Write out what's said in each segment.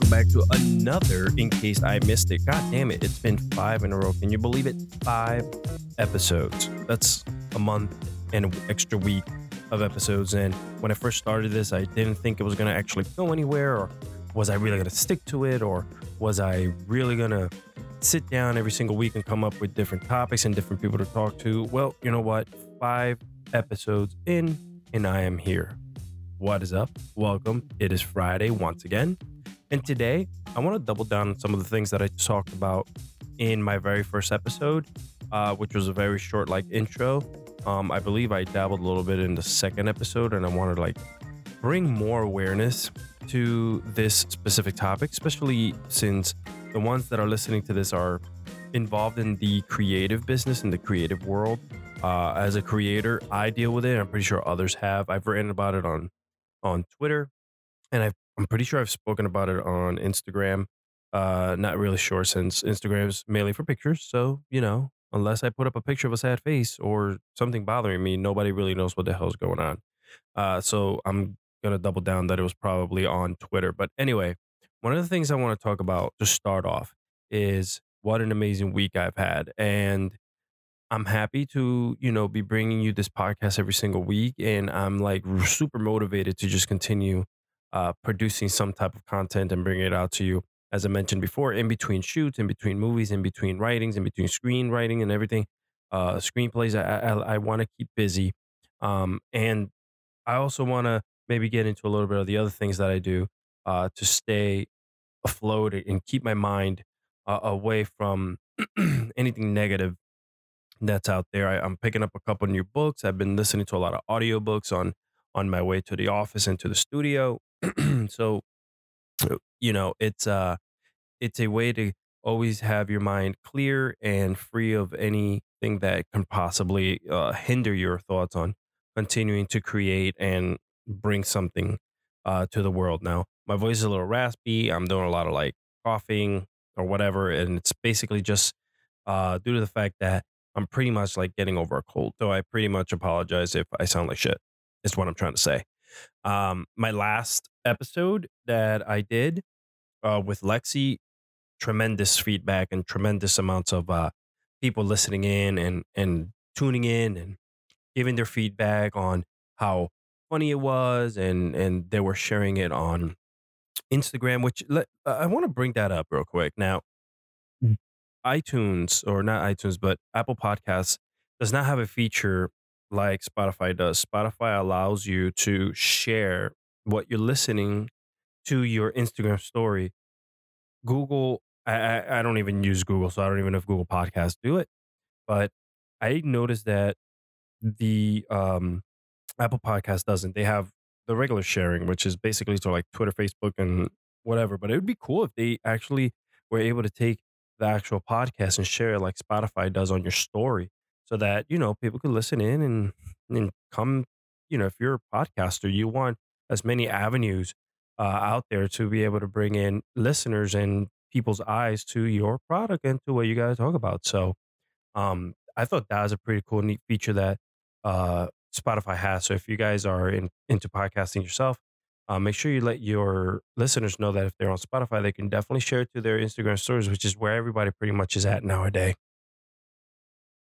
welcome back to another In Case I Missed It. God damn it, it's been five in a row. Can you believe it? Five episodes. That's a month and an extra week of episodes. And when I first started this, I didn't think it was going to actually go anywhere, or was I really going to stick to it, or was I really going to sit down every single week and come up with different topics and different people to talk to? Well, you know what? Five episodes in, and I am here. What is up? Welcome. It is Friday once again. And today, I want to double down on some of the things that I talked about in my very first episode, uh, which was a very short, like, intro. Um, I believe I dabbled a little bit in the second episode, and I wanted to, like, bring more awareness to this specific topic, especially since the ones that are listening to this are involved in the creative business in the creative world. Uh, as a creator, I deal with it. I'm pretty sure others have. I've written about it on on Twitter, and I've, I'm pretty sure I've spoken about it on Instagram. Uh, not really sure since Instagram is mainly for pictures. So, you know, unless I put up a picture of a sad face or something bothering me, nobody really knows what the hell's going on. Uh, so I'm going to double down that it was probably on Twitter. But anyway, one of the things I want to talk about to start off is what an amazing week I've had. And I'm happy to, you know, be bringing you this podcast every single week. And I'm like super motivated to just continue uh, producing some type of content and bringing it out to you. As I mentioned before, in between shoots, in between movies, in between writings, in between screenwriting and everything, uh, screenplays, I, I, I want to keep busy. Um, and I also want to maybe get into a little bit of the other things that I do uh, to stay afloat and keep my mind uh, away from anything negative that's out there. I, I'm picking up a couple new books. I've been listening to a lot of audiobooks on on my way to the office and to the studio. so uh, you know, it's uh it's a way to always have your mind clear and free of anything that can possibly uh, hinder your thoughts on continuing to create and bring something uh, to the world. Now, my voice is a little raspy. I'm doing a lot of like coughing or whatever, and it's basically just uh, due to the fact that I'm pretty much like getting over a cold. So I pretty much apologize if I sound like shit. Is what I'm trying to say. Um, my last episode that I did uh, with Lexi, tremendous feedback and tremendous amounts of uh, people listening in and and tuning in and giving their feedback on how funny it was and and they were sharing it on Instagram. Which let, I want to bring that up real quick now iTunes or not iTunes, but Apple Podcasts does not have a feature like Spotify does. Spotify allows you to share what you're listening to your Instagram story. Google, I, I, I don't even use Google, so I don't even know if Google Podcasts do it. But I noticed that the um, Apple Podcast doesn't. They have the regular sharing, which is basically sort of like Twitter, Facebook, and whatever. But it would be cool if they actually were able to take the actual podcast and share it like Spotify does on your story so that, you know, people can listen in and, and come, you know, if you're a podcaster, you want as many avenues uh, out there to be able to bring in listeners and people's eyes to your product and to what you guys talk about. So um, I thought that was a pretty cool, neat feature that uh, Spotify has. So if you guys are in, into podcasting yourself, uh, make sure you let your listeners know that if they're on Spotify, they can definitely share it to their Instagram stories, which is where everybody pretty much is at nowadays.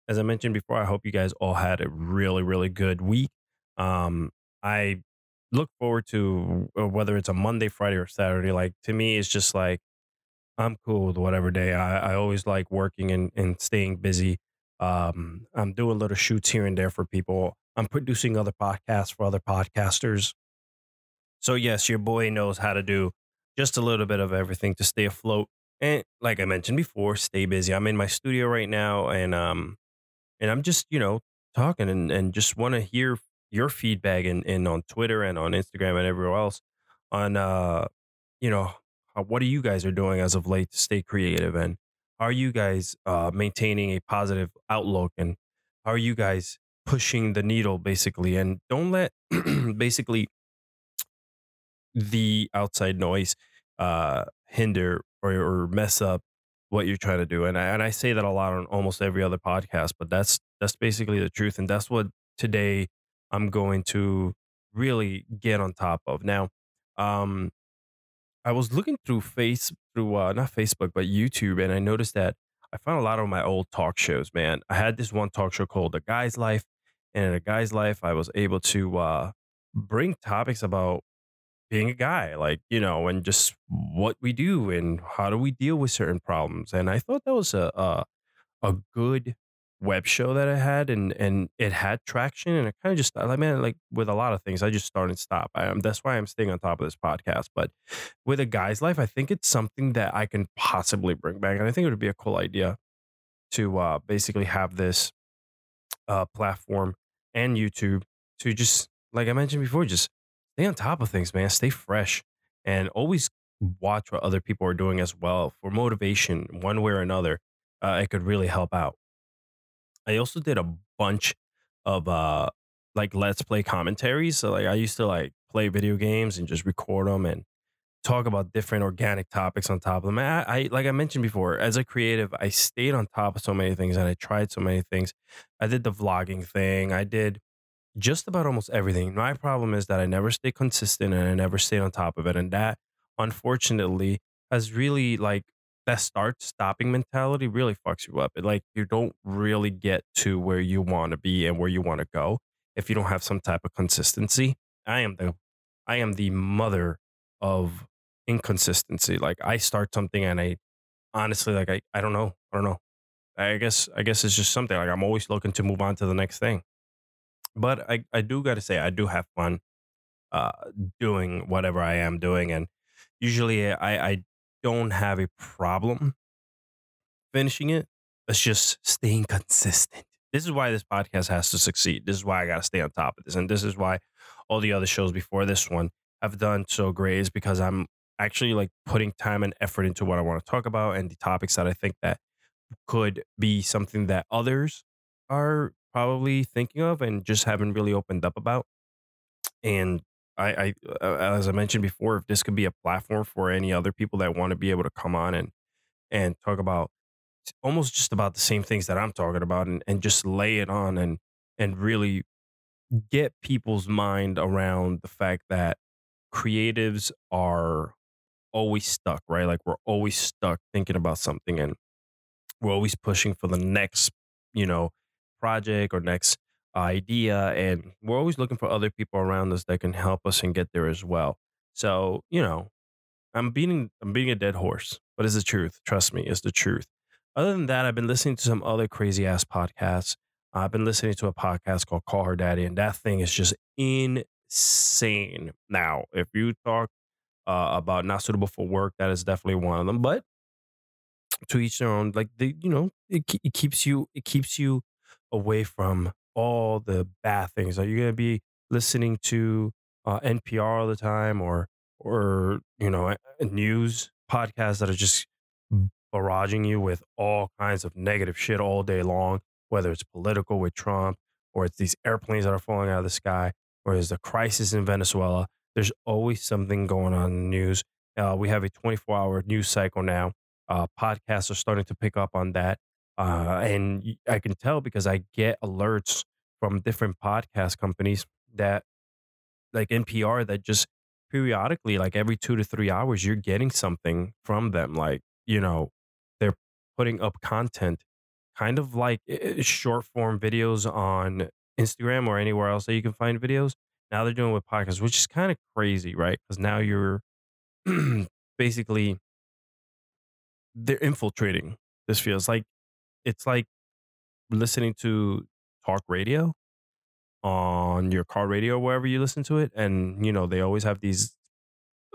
As I mentioned before, I hope you guys all had a really, really good week. Um, I look forward to uh, whether it's a Monday, Friday, or Saturday. Like to me, it's just like I'm cool with whatever day. I, I always like working and, and staying busy. Um, I'm doing little shoots here and there for people. I'm producing other podcasts for other podcasters. So yes, your boy knows how to do just a little bit of everything to stay afloat. And like I mentioned before, stay busy. I'm in my studio right now and um and I'm just, you know, talking and, and just want to hear your feedback and, and on Twitter and on Instagram and everywhere else on uh you know what are you guys are doing as of late to stay creative? And are you guys uh maintaining a positive outlook? And are you guys pushing the needle basically? And don't let basically the outside noise uh, hinder or, or mess up what you're trying to do. And I, and I say that a lot on almost every other podcast, but that's that's basically the truth, and that's what today I'm going to really get on top of. Now, um, I was looking through face through uh, not Facebook but YouTube, and I noticed that I found a lot of my old talk shows. Man, I had this one talk show called The Guy's Life, and in A Guy's Life, I was able to uh, bring topics about being a guy, like you know, and just what we do and how do we deal with certain problems. And I thought that was a, a a good web show that I had and and it had traction and it kind of just like man like with a lot of things I just start and stop. I am that's why I'm staying on top of this podcast. But with a guy's life, I think it's something that I can possibly bring back, and I think it would be a cool idea to uh, basically have this uh, platform and YouTube to just like I mentioned before, just stay on top of things, man. Stay fresh and always watch what other people are doing as well for motivation, one way or another. Uh, it could really help out. I also did a bunch of uh like let's play commentaries. So like I used to like play video games and just record them and talk about different organic topics on top of them. I, I like I mentioned before, as a creative, I stayed on top of so many things and I tried so many things. I did the vlogging thing. I did just about almost everything. My problem is that I never stay consistent and I never stay on top of it. And that unfortunately has really like that start stopping mentality really fucks you up. It like you don't really get to where you want to be and where you want to go if you don't have some type of consistency. I am the I am the mother of inconsistency. Like I start something and I honestly like I, I don't know. I don't know. I guess I guess it's just something like I'm always looking to move on to the next thing. But I, I do gotta say I do have fun uh doing whatever I am doing and usually I, I don't have a problem finishing it. It's just staying consistent. This is why this podcast has to succeed. This is why I gotta stay on top of this. And this is why all the other shows before this one have done so great is because I'm actually like putting time and effort into what I want to talk about and the topics that I think that could be something that others are probably thinking of and just haven't really opened up about. And I, I uh, as I mentioned before, if this could be a platform for any other people that want to be able to come on and and talk about almost just about the same things that I'm talking about and, and just lay it on and and really get people's mind around the fact that creatives are always stuck, right? Like we're always stuck thinking about something and we're always pushing for the next, you know, project or next idea. And we're always looking for other people around us that can help us and get there as well. So, you know, I'm beating I'm beating a dead horse, but it's the truth. Trust me, it's the truth. Other than that, I've been listening to some other crazy ass podcasts. I've been listening to a podcast called Call Her Daddy, and that thing is just insane. Now, if you talk uh, about not suitable for work, that is definitely one of them. But to each their own. Like the, you know, it, it keeps you it keeps you away from all the bad things. Are you gonna be listening to uh, NPR all the time, or or you know, news podcasts that are just barraging you with all kinds of negative shit all day long, whether it's political with Trump or it's these airplanes that are falling out of the sky, or there's a crisis in Venezuela. There's always something going on in the news. Uh, we have a 24 hour news cycle now. Uh, podcasts are starting to pick up on that. Uh, and I can tell because I get alerts from different podcast companies that, like NPR, that just periodically, like every two to three hours, you're getting something from them. Like, you know, they're putting up content, kind of like short form videos on Instagram or anywhere else that you can find videos. Now they're doing with podcasts, which is kind of crazy, right? Because now you're basically they're infiltrating. This feels like it's like listening to talk radio on your car radio wherever you listen to it and you know they always have these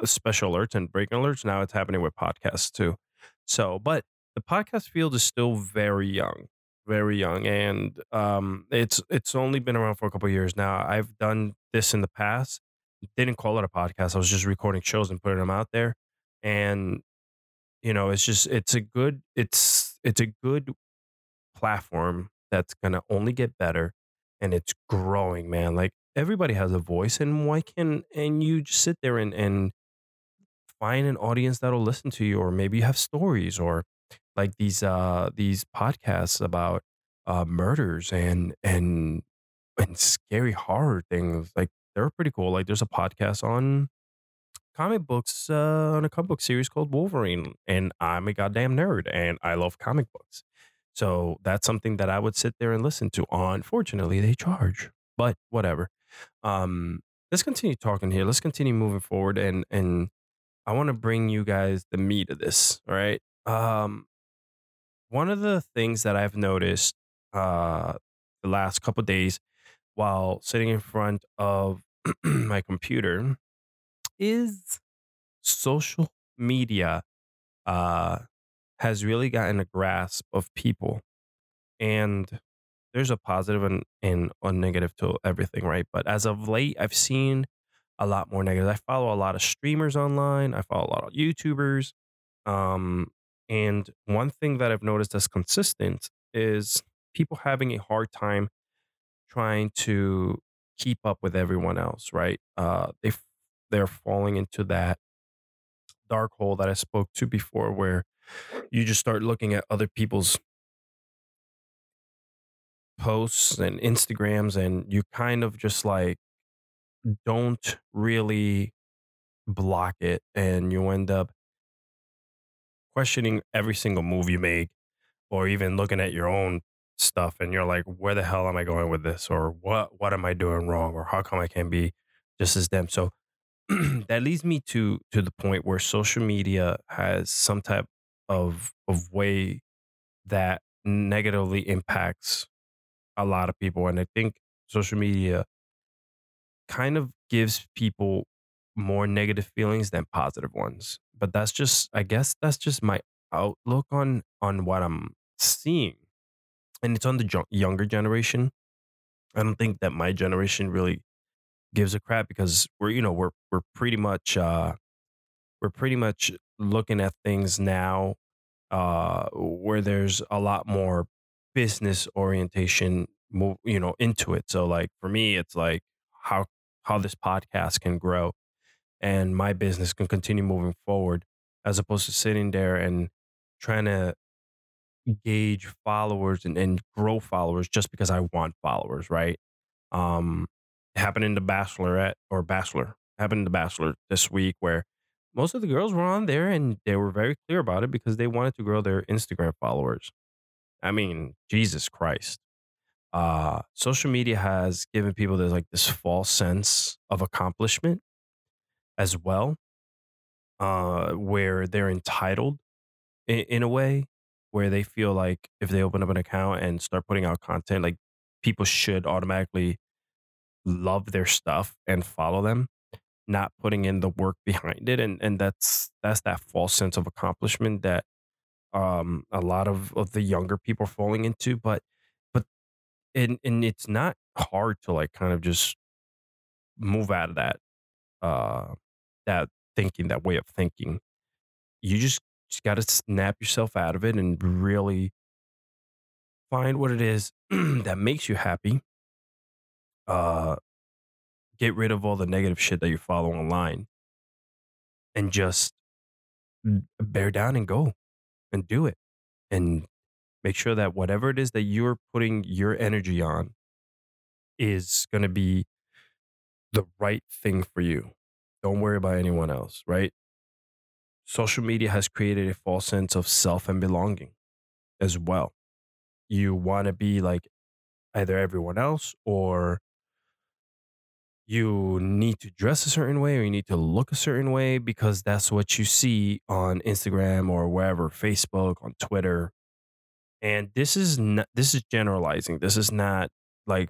special alerts and breaking alerts. Now it's happening with podcasts too. So but the podcast field is still very young very young and um it's it's only been around for a couple years now. I've done this in the past. Didn't call it a podcast. I was just recording shows and putting them out there and you know it's just it's a good it's it's a good platform that's going to only get better and it's growing man like everybody has a voice and why can and you just sit there and and find an audience that'll listen to you or maybe you have stories or like these uh these podcasts about uh murders and and and scary horror things like they're pretty cool like there's a podcast on comic books uh, on a comic book series called Wolverine, and I'm a goddamn nerd, and I love comic books. So that's something that I would sit there and listen to. Unfortunately, they charge, but whatever. Um, let's continue talking here. Let's continue moving forward, and and I want to bring you guys the meat of this. All right. Um, one of the things that I've noticed uh, the last couple days while sitting in front of my computer is social media uh, has really gotten a grasp of people. And there's a positive and, and a negative to everything, right? But as of late, I've seen a lot more negative. I follow a lot of streamers online, I follow a lot of YouTubers. Um, and one thing that I've noticed as consistent is people having a hard time trying to keep up with everyone else, right? Uh, they they're falling into that dark hole that I spoke to before, where you just start looking at other people's posts and Instagrams, and you kind of just like don't really block it, and you end up questioning every single move you make, or even looking at your own stuff and you're like, where the hell am I going with this? Or what what am I doing wrong? Or how come I can't be just as them? So that leads me to to the point where social media has some type of of way that negatively impacts a lot of people. And I think social media kind of gives people more negative feelings than positive ones. But that's just I guess that's just my outlook on on what I'm seeing and it's on the younger generation. I don't think that my generation really gives a crap because we're you know we're we're pretty much uh we're pretty much looking at things now uh where there's a lot more business orientation you know into it so like for me it's like how how this podcast can grow and my business can continue moving forward as opposed to sitting there and trying to gauge followers and, and grow followers just because I want followers, right? Um, happened in the Bachelorette or Bachelor happened in the Bachelor this week where most of the girls were on there and they were very clear about it because they wanted to grow their Instagram followers. I mean, Jesus Christ. Uh, social media has given people this like this false sense of accomplishment as well, uh, where they're entitled in, in a way where they feel like if they open up an account and start putting out content, like people should automatically love their stuff and follow them, not putting in the work behind it. And and that's that's that false sense of accomplishment that um a lot of, of the younger people are falling into. But but and and it's not hard to like kind of just move out of that uh that thinking, that way of thinking. You just just got to snap yourself out of it and really find what it is that makes you happy. Uh, get rid of all the negative shit that you follow online and just bear down and go and do it and make sure that whatever it is that you're putting your energy on is going to be the right thing for you. Don't worry about anyone else, right? social media has created a false sense of self and belonging as well. You want to be like either everyone else or you need to dress a certain way or you need to look a certain way because that's what you see on Instagram or wherever, Facebook, on Twitter. And this is not, this is generalizing. This is not like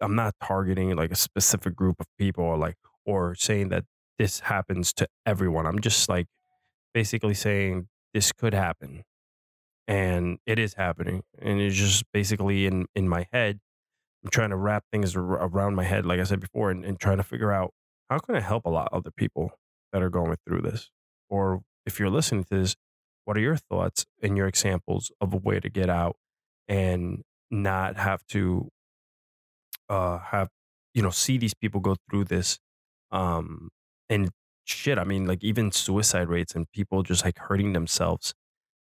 I'm not targeting like a specific group of people or like or saying that this happens to everyone. I'm just like basically saying this could happen and it is happening and it's just basically in in my head i'm trying to wrap things around my head like i said before and, and trying to figure out how can i help a lot of other people that are going through this or if you're listening to this what are your thoughts and your examples of a way to get out and not have to uh have you know see these people go through this um and shit. I mean, like even suicide rates and people just like hurting themselves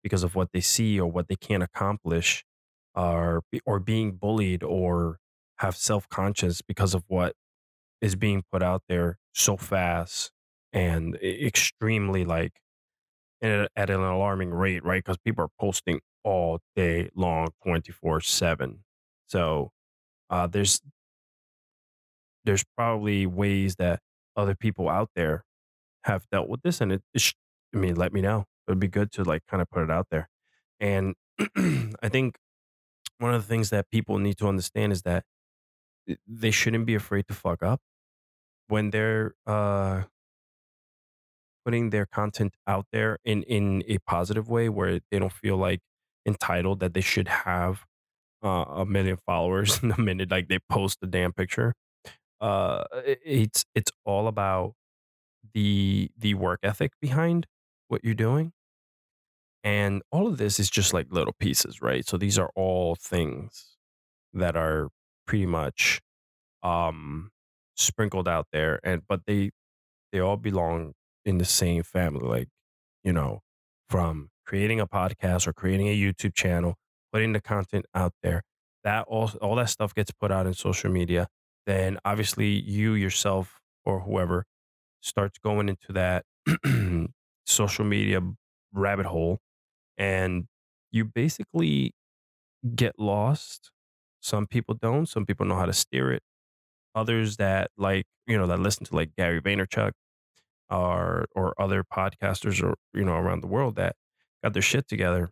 because of what they see or what they can't accomplish, or or being bullied or have self conscious because of what is being put out there so fast and extremely like at, an alarming rate, right? Because people are posting all day long, twenty four seven. So uh, there's there's probably ways that other people out there have dealt with this, and it, it sh- I mean, let me know. It would be good to like kind of put it out there. And I think one of the things that people need to understand is that th- they shouldn't be afraid to fuck up when they're uh putting their content out there in in a positive way where they don't feel like entitled that they should have uh, a million followers in the minute like they post the damn picture. Uh it's it's all about the the work ethic behind what you're doing. And all of this is just like little pieces right? So these are all things that are pretty much um sprinkled out there and but they they all belong in the same family like you know from creating a podcast or creating a youtube channel putting the content out there that all all that stuff gets put out in social media then obviously you yourself or whoever starts going into that social media rabbit hole and you basically get lost some people don't some people know how to steer it. Others that like you know that listen to like Gary Vaynerchuk or or other podcasters or you know around the world that got their shit together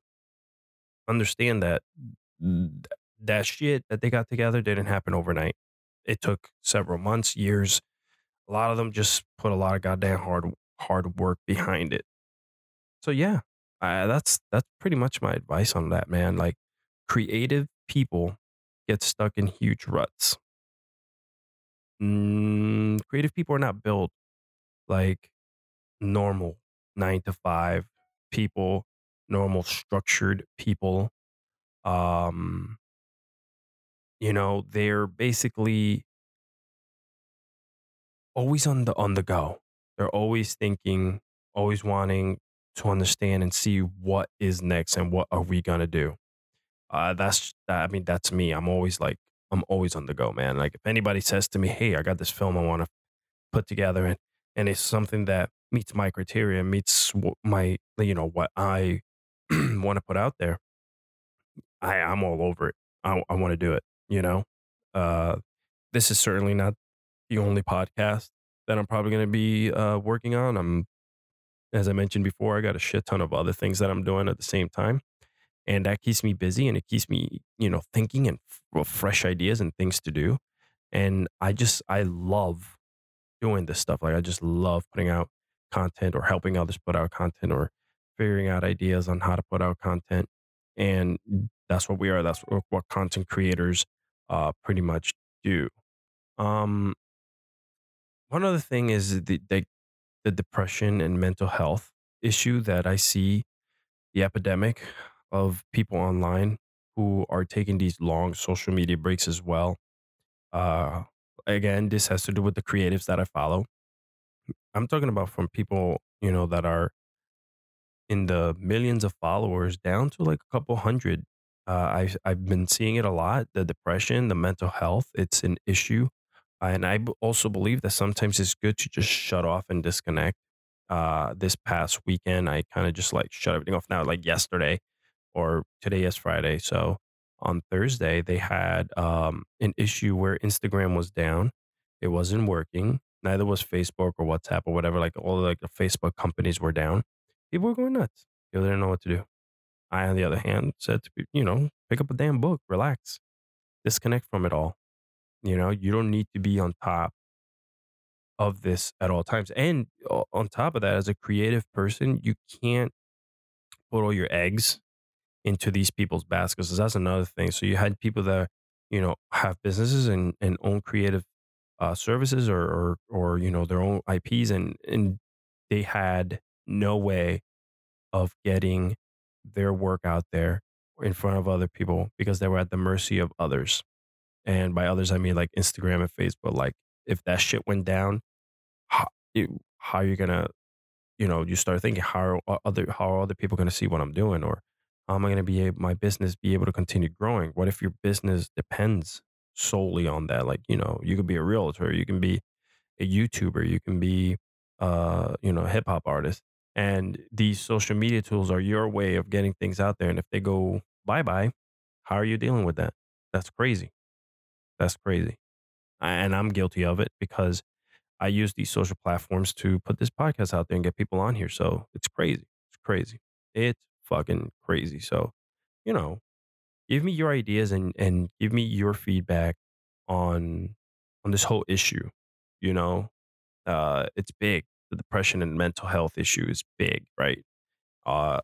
understand that that shit that they got together didn't happen overnight. It took several months years. A lot of them just put a lot of goddamn hard hard work behind it. So yeah uh, that's that's pretty much my advice on that man. Like creative people get stuck in huge ruts mm, creative people are not built like normal nine to five people, normal structured people. Um, you know, they're basically always on the on the go. They're always thinking, always wanting to understand and see what is next and what are we gonna do. Uh, that's I mean, that's me. I'm always like, I'm always on the go, man. Like if anybody says to me, "Hey, I got this film I want to put together," and and it's something that meets my criteria, meets my you know what I want to put out there, I I'm all over it. I I want to do it. You know, uh, this is certainly not the only podcast that I'm probably going to be uh, working on. I'm as I mentioned before, I got a shit ton of other things that I'm doing at the same time, and that keeps me busy and it keeps me you know thinking and f- fresh ideas and things to do. And I just I love doing this stuff. Like I just love putting out content or helping others put out content or figuring out ideas on how to put out content. And that's what we are. That's what, what content creators uh, pretty much do. Um, one other thing is the, the the depression and mental health issue that I see the epidemic of people online who are taking these long social media breaks as well. Uh, again, this has to do with the creatives that I follow I'm talking about from people, you know, that are in the millions of followers down to like a couple hundred. Uh, I've I've been seeing it a lot. The depression, the mental health, it's an issue, uh, and I also believe that sometimes it's good to just shut off and disconnect. Uh, this past weekend, I kind of just like shut everything off. Now, like yesterday, or today is Friday, so on Thursday they had um, an issue where Instagram was down. It wasn't working. Neither was Facebook or WhatsApp or whatever. Like all like the Facebook companies were down. People were going nuts. People didn't know what to do. I, on the other hand, said to be, you know, pick up a damn book, relax, disconnect from it all. You know, you don't need to be on top of this at all times. And on top of that, as a creative person, you can't put all your eggs into these people's baskets. 'cause That's another thing. So you had people that, you know, have businesses and, and own creative uh, services or, or, or, you know, their own IPs and, and they had no way of getting their work out there in front of other people because they were at the mercy of others. And by others, I mean like Instagram and Facebook. Like if that shit went down, how, you, how are you gonna, you know, you start thinking how are other how are other people gonna see what I'm doing, or how am I gonna be able, my business be able to continue growing? What if your business depends solely on that? Like you know, you could be a realtor, you can be a YouTuber, you can be uh, you know, hip hop artist. And these social media tools are your way of getting things out there. And if they go bye bye, how are you dealing with that? That's crazy. That's crazy. And I'm guilty of it because I use these social platforms to put this podcast out there and get people on here. So it's crazy. It's crazy. It's fucking crazy. So, you know, give me your ideas and and give me your feedback on on this whole issue. You know, uh, it's big. The depression and mental health issue is big, right? Uh,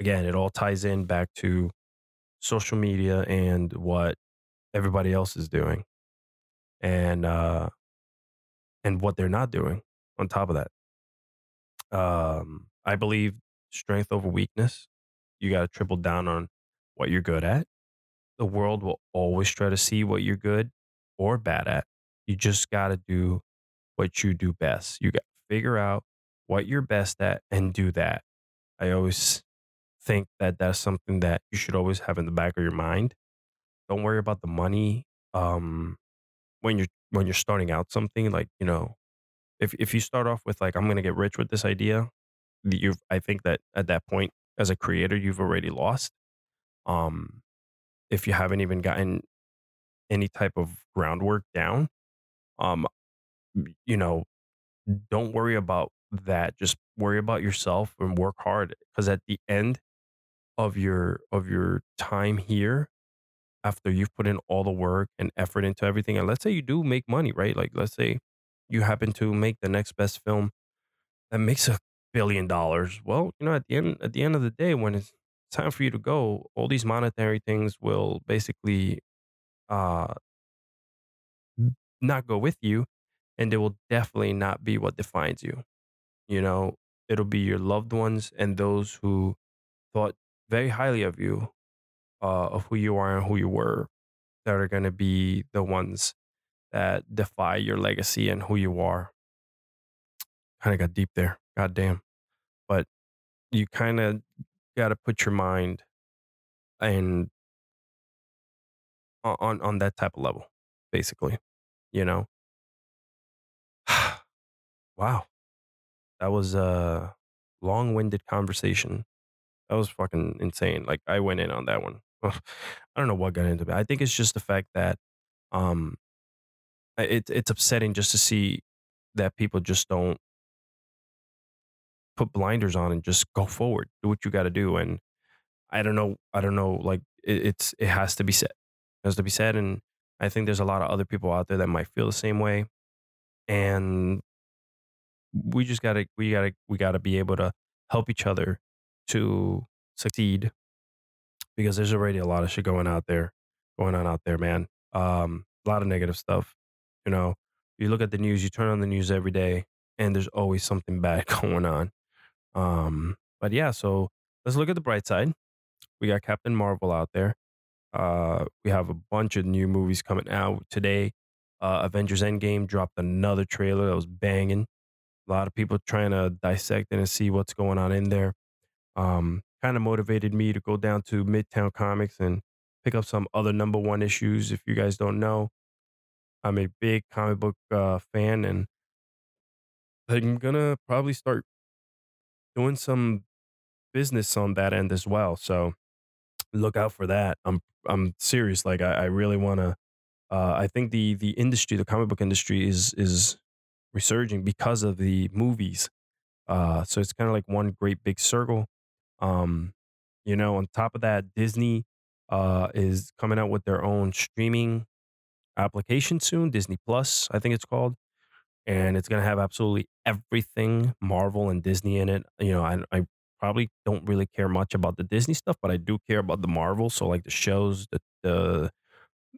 again, it all ties in back to social media and what everybody else is doing, and uh, and what they're not doing. On top of that, um, I believe strength over weakness. You got to triple down on what you're good at. The world will always try to see what you're good or bad at. You just got to do what you do best. You got to figure out what you're best at and do that. I always think that that's something that you should always have in the back of your mind. Don't worry about the money um, when you're when you're starting out something like you know if if you start off with like I'm gonna get rich with this idea, you've I think that at that point as a creator you've already lost. Um, if you haven't even gotten any type of groundwork down, um, you know, don't worry about that. Just worry about yourself and work hard because at the end of your of your time here after you've put in all the work and effort into everything and let's say you do make money right like let's say you happen to make the next best film that makes a billion dollars well you know at the end at the end of the day when it's time for you to go all these monetary things will basically uh not go with you and they will definitely not be what defines you you know it'll be your loved ones and those who thought very highly of you uh, of who you are and who you were that are going to be the ones that defy your legacy and who you are. Kind of got deep there. God damn. But you kind of got to put your mind and on on that type of level basically, you know. wow. That was a long-winded conversation. That was fucking insane. Like I went in on that one. I don't know what got into me. I think it's just the fact that um it, it's upsetting just to see that people just don't put blinders on and just go forward, do what you got to do. And I don't know, I don't know, like it, it's it has to be said, it has to be said. And I think there's a lot of other people out there that might feel the same way, and we just gotta, we gotta, we gotta be able to help each other to succeed because there's already a lot of shit going out there, going on out there, man. Um, a lot of negative stuff. You know, you look at the news, you turn on the news every day, and there's always something bad going on. Um, but yeah, so let's look at the bright side. We got Captain Marvel out there. Uh, we have a bunch of new movies coming out today. Uh, Avengers Endgame dropped another trailer that was banging. A lot of people trying to dissect and see what's going on in there. Um, kind of motivated me to go down to Midtown Comics and pick up some other number one issues. If you guys don't know, I'm a big comic book uh, fan, and I'm gonna probably start doing some business on that end as well. So look out for that. I'm I'm serious. Like I, I really want to. Uh, I think the the industry, the comic book industry, is is resurging because of the movies. Uh, so it's kind of like one great big circle. Um, you know, on top of that, Disney uh, is coming out with their own streaming application soon, Disney Plus, I think it's called. And it's going to have absolutely everything Marvel and Disney in it. You know, I, I probably don't really care much about the Disney stuff, but I do care about the Marvel. So, like the shows, the, the,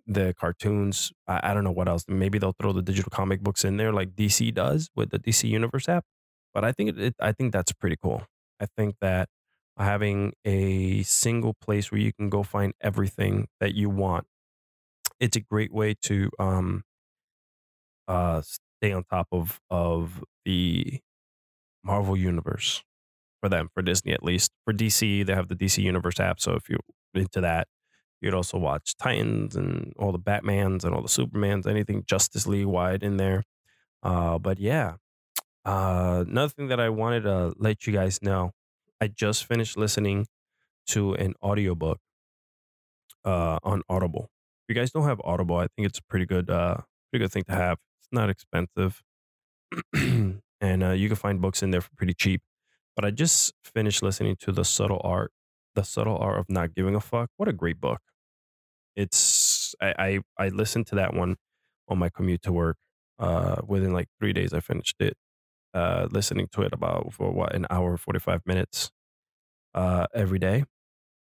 the cartoons. I, I don't know what else. Maybe they'll throw the digital comic books in there like DC does with the DC Universe app. But I think it, it I think that's pretty cool. I think that having a single place where you can go find everything that you want. It's a great way to um, uh, stay on top of of the Marvel universe for them, for Disney at least. For DC, they have the DC Universe app. So if you're into that, you'd also watch Titans and all the Batmans and all the Supermans, anything Justice League wide in there. Uh, but yeah, Uh, another thing that I wanted to let you guys know, I just finished listening to an audiobook uh, on Audible. If you guys don't have Audible, I think it's a pretty good, uh, pretty good thing to have. Not expensive, and uh, you can find books in there for pretty cheap. But I just finished listening to the subtle art, the subtle art of not giving a fuck. What a great book! It's I I, I listened to that one on my commute to work. Uh, within like three days, I finished it. Uh, listening to it about for what an hour and forty five minutes. Uh, every day.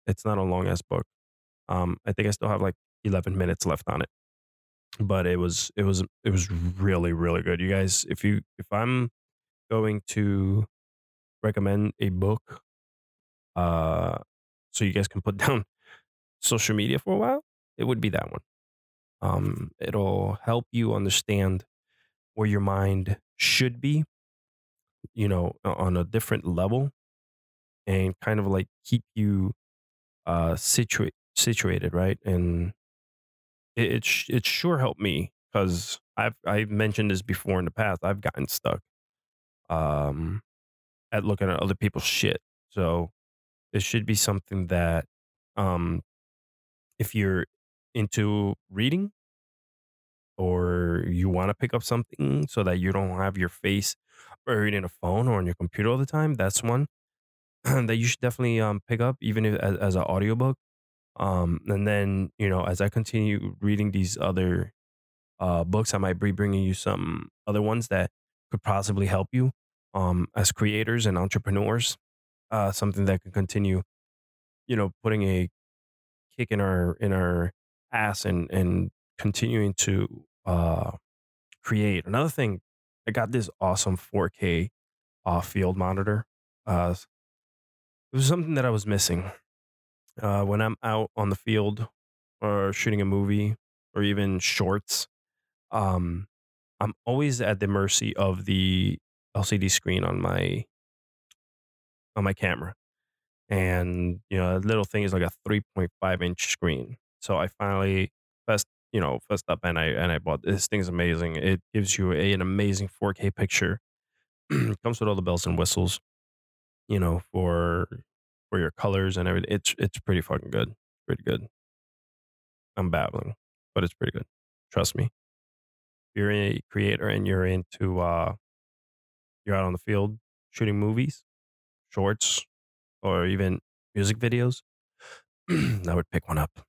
It's not a long ass book. Um, I think I still have like 11 minutes left on it, but it was it was it was really really good. You guys, if you if I'm going to recommend a book, uh, so you guys can put down social media for a while, it would be that one. Um, it'll help you understand where your mind should be, you know, on a different level, and kind of like keep you uh situate situated, right? And it it, sh- it sure helped me because I've I've mentioned this before in the past. I've gotten stuck um at looking at other people's shit. So it should be something that um if you're into reading or you want to pick up something so that you don't have your face buried in a phone or on your computer all the time, that's one that you should definitely um pick up even if as, as an audiobook um, and then, you know, as I continue reading these other uh, books, I might be bringing you some other ones that could possibly help you um, as creators and entrepreneurs. Uh, something that can continue, you know, putting a kick in our in our ass and and continuing to uh, create. Another thing, I got this awesome 4K uh, field monitor. Uh, it was something that I was missing uh, when I'm out on the field or shooting a movie or even shorts, um, I'm always at the mercy of the LCD screen on my on my camera. And you know, a little thing is like a 3.5 inch screen. So I finally fessed, you know, fessed up and I and I bought this thing's amazing. It gives you a, an amazing 4K picture. Comes with all the bells and whistles, you know, for for your colors and everything. It's it's pretty fucking good. Pretty good. I'm babbling, but it's pretty good. Trust me. If you're a creator and you're into uh you're out on the field shooting movies, shorts, or even music videos, I would pick one up.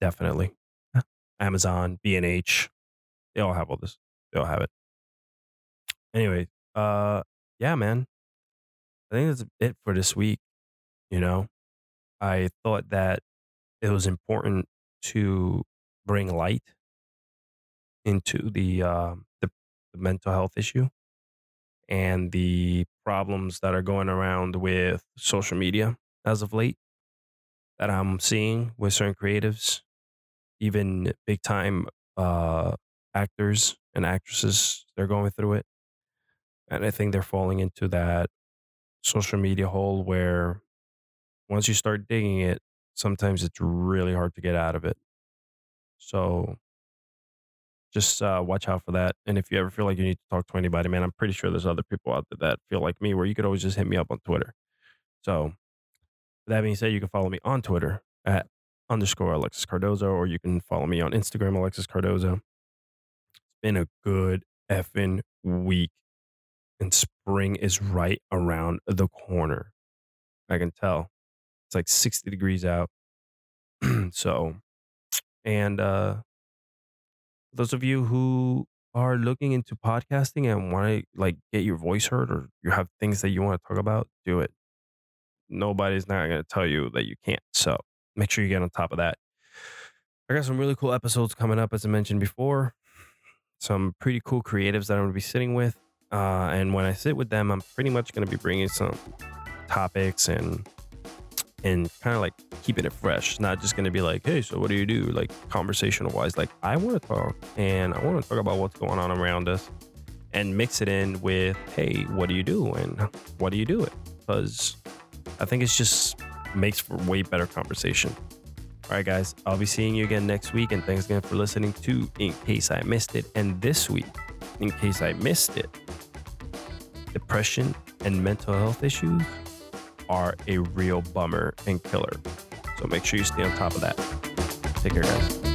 Definitely. Amazon, B&H, they all have all this. They all have it. Anyway, uh yeah, man. I think that's it for this week. You know, I thought that it was important to bring light into the uh, the, the mental health issue and the problems that are going around with social media as of late that I'm seeing with certain creatives, even big time uh, actors and actresses. They're going through it, and I think they're falling into that social media hole where once you start digging it, sometimes it's really hard to get out of it. So just uh, watch out for that. And if you ever feel like you need to talk to anybody, man, I'm pretty sure there's other people out there that feel like me where you could always just hit me up on Twitter. So, that being said, you can follow me on Twitter at underscore Alexis Cardozo, or you can follow me on Instagram, Alexis Cardozo. It's been a good effing week, and spring is right around the corner. I can tell. It's like 60 degrees out. so, and uh, those of you who are looking into podcasting and want to like get your voice heard or you have things that you want to talk about, do it. Nobody's not going to tell you that you can't. So make sure you get on top of that. I got some really cool episodes coming up, as I mentioned before. Some pretty cool creatives that I'm going to be sitting with. Uh, and when I sit with them, I'm pretty much going to be bringing some topics and and kind of like keeping it fresh. Not just going to be like, hey, so what do you do? Like conversational wise, like I want to talk and I want to talk about what's going on around us and mix it in with, hey, what do you do? And what do you do it? Because I think it's just makes for way better conversation. All right, guys, I'll be seeing you again next week. And thanks again for listening to In Case I Missed It. And this week, in case I missed it, depression and mental health issues are a real bummer and killer. So make sure you stay on top of that. Take care, guys.